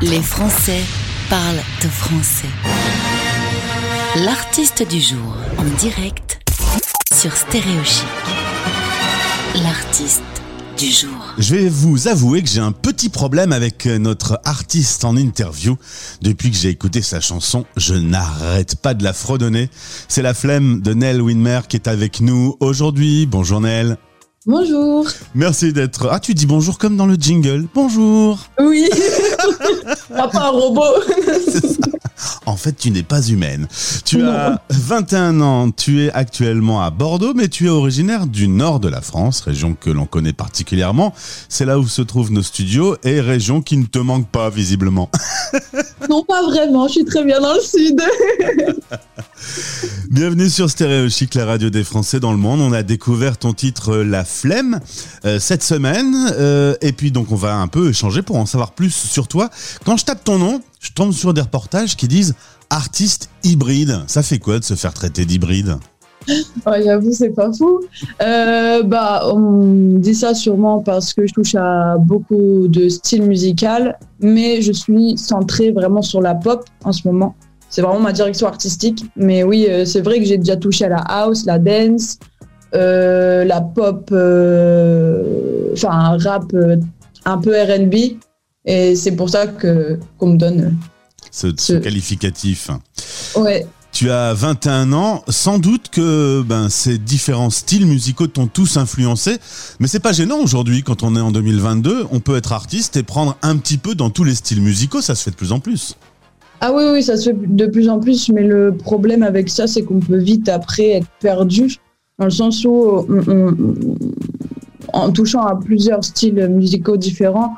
Les Français parlent de français. L'artiste du jour en direct sur Stéréochic. L'artiste du jour. Je vais vous avouer que j'ai un petit problème avec notre artiste en interview. Depuis que j'ai écouté sa chanson, je n'arrête pas de la fredonner. C'est la flemme de Nell Winmer qui est avec nous aujourd'hui. Bonjour Nell. Bonjour. Merci d'être. Ah, tu dis bonjour comme dans le jingle. Bonjour. Oui. pas un robot. En fait, tu n'es pas humaine. Tu as 21 ans, tu es actuellement à Bordeaux, mais tu es originaire du nord de la France, région que l'on connaît particulièrement. C'est là où se trouvent nos studios et région qui ne te manque pas, visiblement. Non, pas vraiment, je suis très bien dans le sud. Bienvenue sur Stéréo Chic, la radio des Français dans le monde. On a découvert ton titre euh, La Flemme euh, cette semaine. Euh, et puis donc on va un peu échanger pour en savoir plus sur toi. Quand je tape ton nom, je tombe sur des reportages qui disent artiste hybride. Ça fait quoi de se faire traiter d'hybride? Ouais, j'avoue, c'est pas fou. Euh, bah, on dit ça sûrement parce que je touche à beaucoup de styles musicaux, mais je suis centrée vraiment sur la pop en ce moment. C'est vraiment ma direction artistique. Mais oui, euh, c'est vrai que j'ai déjà touché à la house, la dance, euh, la pop, euh, enfin un rap un peu R&B. Et c'est pour ça que qu'on me donne. ce, ce Ce- qualificatif Ouais. Tu as 21 ans, sans doute que ben, ces différents styles musicaux t'ont tous influencé, mais c'est pas gênant aujourd'hui quand on est en 2022, on peut être artiste et prendre un petit peu dans tous les styles musicaux, ça se fait de plus en plus. Ah oui, oui, ça se fait de plus en plus, mais le problème avec ça, c'est qu'on peut vite après être perdu, dans le sens où, on- en touchant à plusieurs styles musicaux différents,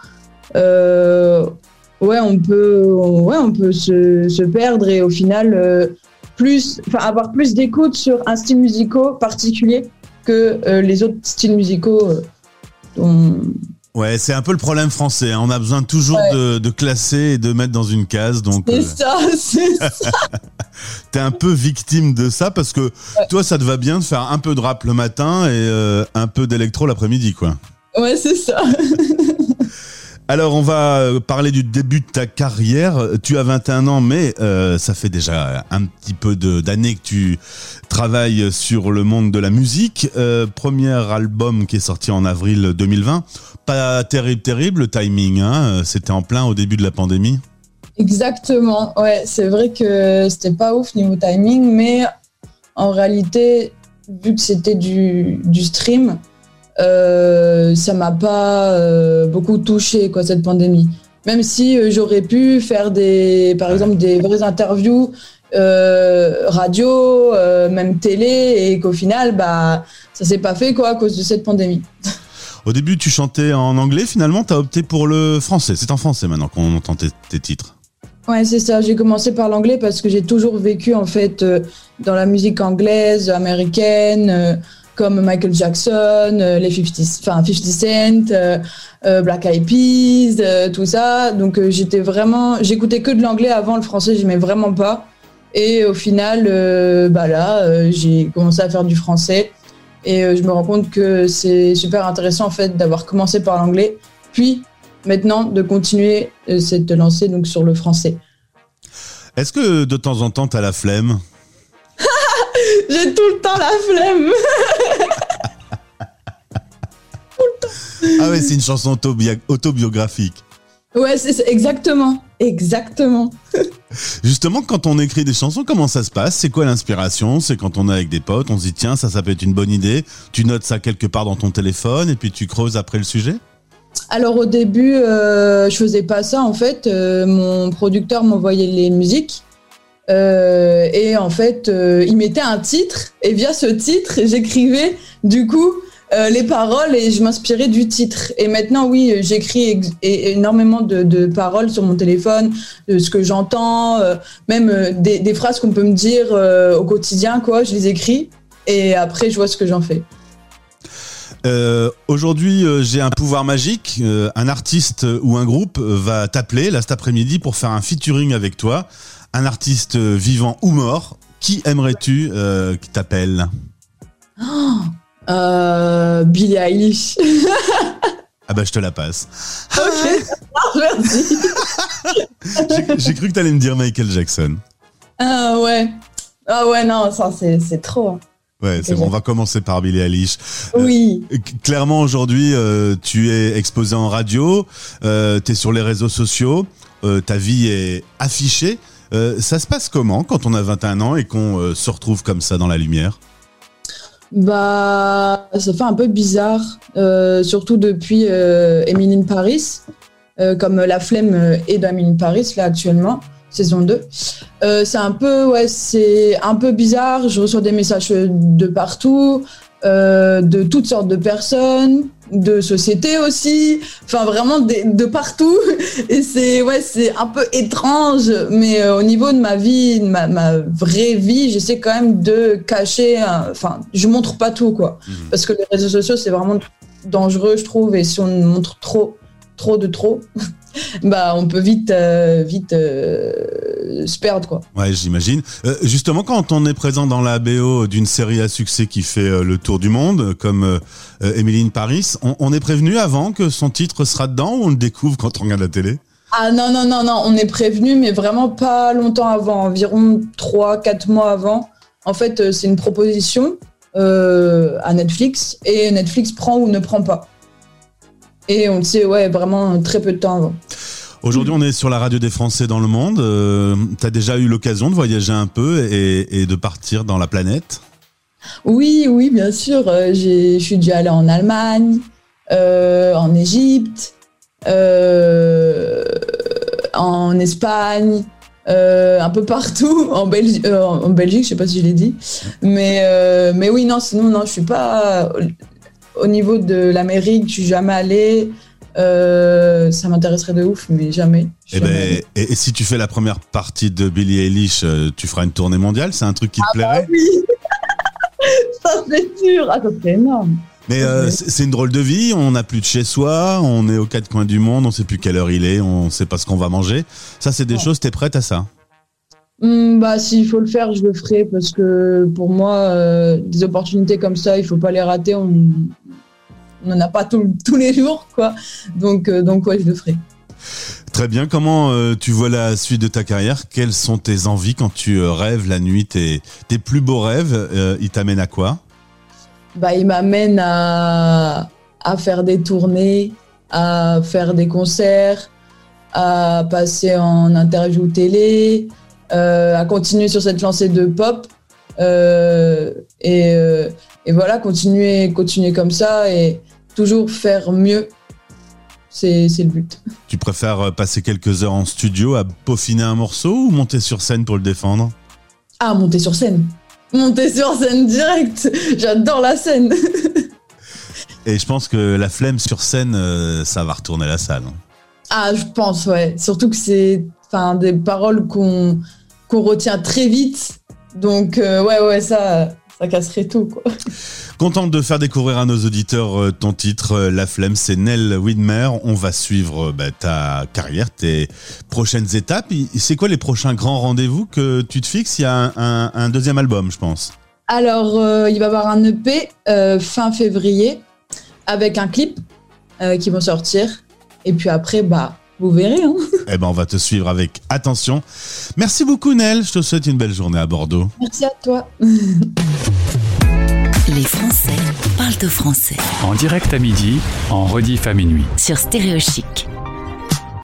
euh, ouais, on peut, ouais, on peut se, se perdre et au final, euh, plus, avoir plus d'écoute sur un style musical particulier que euh, les autres styles musicaux. euh, dont- Ouais, c'est un peu le problème français, hein. on a besoin toujours Ouais. de, de classer et de mettre dans une case, donc C'est euh, ça, c'est ça. t'es un peu victime de ça parce que toi ça te va bien de faire un peu de rap le matin et euh, un peu d'électro l'après-midi quoi. Ouais, c'est ça. Alors, on va euh, parler du début de ta carrière. Tu as 21 ans, mais euh, ça fait déjà un petit peu d'années que tu travailles sur le monde de la musique. Euh, premier album qui est sorti en avril 2020. Pas terrible, terrible le timing. Hein C'était en plein au début de la pandémie. Exactement, ouais, c'est vrai que c'était pas ouf niveau timing, mais en réalité, vu que c'était du stream, euh, ça m'a pas euh, beaucoup touché quoi cette pandémie. Même si euh, j'aurais pu faire des, par exemple, des vraies interviews radio, même télé, et qu'au final, bah, ça s'est pas fait quoi à cause de cette pandémie. Au début, tu chantais en anglais. Finalement, tu as opté pour le français. C'est en français maintenant qu'on entend tes, tes titres. Ouais, c'est ça. J'ai commencé par l'anglais parce que j'ai toujours vécu en fait dans la musique anglaise, américaine, comme Michael Jackson, euh, les 50, enfin 50 Cent, euh, euh, Black Eyed Peas, tout ça. Donc j'étais vraiment, j'écoutais que de l'anglais avant le français, j'aimais vraiment pas. Et au final, bah là, j'ai commencé à faire du français et je me rends compte que c'est super intéressant en fait d'avoir commencé par l'anglais, puis maintenant de continuer cette lancée donc sur le français. Est-ce que de temps en temps, tu as la flemme? J'ai tout le temps la flemme. Ah ouais, c'est une chanson autobiographique. Ouais, c'est- exactement, exactement. Justement, quand on écrit des chansons, comment ça se passe? C'est quoi l'inspiration? C'est quand on est avec des potes, on se dit tiens, ça, ça peut être une bonne idée. Tu notes ça quelque part dans ton téléphone et puis tu creuses après le sujet? Alors au début, euh, je faisais pas ça en fait. Euh, mon producteur m'envoyait les musiques. Euh, et en fait, euh, il mettait un titre et via ce titre, j'écrivais du coup euh, les paroles et je m'inspirais du titre. Et maintenant, oui, j'écris énormément de, paroles sur mon téléphone, de ce que j'entends, même des, phrases qu'on peut me dire au quotidien, quoi. Je les écris et après, je vois ce que j'en fais. Euh, Aujourd'hui, euh, j'ai un pouvoir magique. Euh, un artiste ou un groupe va t'appeler là cet après-midi pour faire un featuring avec toi. Un artiste vivant ou mort. Qui aimerais-tu qui t'appelle? Euh, Billie Eilish. Ah bah je te la passe. Ok, merci. J'ai cru que t'allais me dire Michael Jackson. Ah ouais. Ah ouais, non, ça c'est trop. Ouais, c'est bon, on va commencer par Billie Eilish. Euh, oui. clairement, aujourd'hui, euh, tu es exposé en radio, euh, tu es sur les réseaux sociaux, ta vie est affichée. ça se passe comment quand on a 21 ans et qu'on se retrouve comme ça dans la lumière? Bah, ça fait un peu bizarre, surtout depuis Emily Paris, comme la flemme est d'Emily Paris là actuellement saison 2. Euh, c'est un peu, ouais, c'est un peu bizarre. Je reçois des messages de partout, euh, de toutes sortes de personnes, de sociétés aussi. Enfin, vraiment de, partout. Et c'est, ouais, c'est un peu étrange. Mais euh, au niveau de ma vie, de ma, ma, vraie vie, j'essaie quand même de cacher. Enfin, je montre pas tout, quoi. Mhm. Parce que les réseaux sociaux, c'est vraiment dangereux, je trouve. Et si on montre trop, trop de trop, bah on peut vite euh, vite euh, se perdre quoi. Ouais, j'imagine. Euh, justement quand on est présent dans la BO d'une série à succès qui fait le tour du monde comme Emily Paris, on, est prévenu avant que son titre sera dedans ou on le découvre quand on regarde la télé? Ah non, non, non, non, on est prévenu, mais vraiment pas longtemps avant, environ 3-4 mois avant. En fait, c'est une proposition à Netflix et Netflix prend ou ne prend pas. Et on sait, ouais, vraiment très peu de temps avant. Aujourd'hui, on est sur la radio des Français dans le monde. Euh, tu as déjà eu l'occasion de voyager un peu et, de partir dans la planète? Oui, oui, bien sûr. Euh, je suis déjà allée en Allemagne, euh, en Égypte, en Espagne, un peu partout, en, Belgique, en Belgique, je sais pas si je l'ai dit. Mais, mais oui, non, sinon, non, je suis pas au niveau de l'Amérique, je suis jamais allée. Euh, ça m'intéresserait de ouf, mais jamais. Eh ben, et, si tu fais la première partie de Billie Eilish, euh, tu feras une tournée mondiale? C'est un truc qui te ah bah plairait? oui. Ça c'est sûr. Ah, ça serait énorme. Mais euh, c'est une drôle de vie, on n'a plus de chez soi, on est aux quatre coins du monde, on sait plus quelle heure il est, on sait pas ce qu'on va manger. Ça, c'est des choses, t'es prête à ça? Hmm, bah, s'il faut le faire, je le ferai parce que pour moi, euh, des opportunités comme ça, il faut pas les rater. On n'en a pas tous les jours, quoi. Donc, euh, donc ouais, je le ferai. Très bien. Comment euh, tu vois la suite de ta carrière? Quelles sont tes envies quand tu rêves la nuit? Tes, tes plus beaux rêves, ils t'amènent à quoi? Bah, ils m'amènent à, à faire des tournées, à faire des concerts, à passer en interview télé, euh, à continuer sur cette lancée de pop. Euh, et, euh, et, voilà, continuer, continuer comme ça et toujours faire mieux. C'est le but. Tu préfères passer quelques heures en studio à peaufiner un morceau ou monter sur scène pour le défendre? Ah, monter sur scène. Monter sur scène direct. J'adore la scène. et je pense que la flemme sur scène, ça va retourner la salle. Hein. Ah, je pense, ouais. Surtout que c'est des paroles qu'on qu'on retient très vite. Donc, euh, ouais, ouais, ça, ça casserait tout, quoi. Contente de faire découvrir à nos auditeurs euh, ton titre, euh, La Flemme, c'est Nell Widmer. On va suivre bah, ta carrière, tes prochaines étapes. C'est quoi les prochains grands rendez-vous que tu te fixes? Il y a un, deuxième album, je pense. Alors, il va y avoir un EP fin février avec un clip qui va sortir. Et puis après, bah, vous verrez. Hein. Eh ben, on va te suivre avec attention. Merci beaucoup, Nel. Je te souhaite une belle journée à Bordeaux. Merci à toi. Les Français parlent au français. En direct à midi, en rediff à minuit. Sur Stéréo Chic.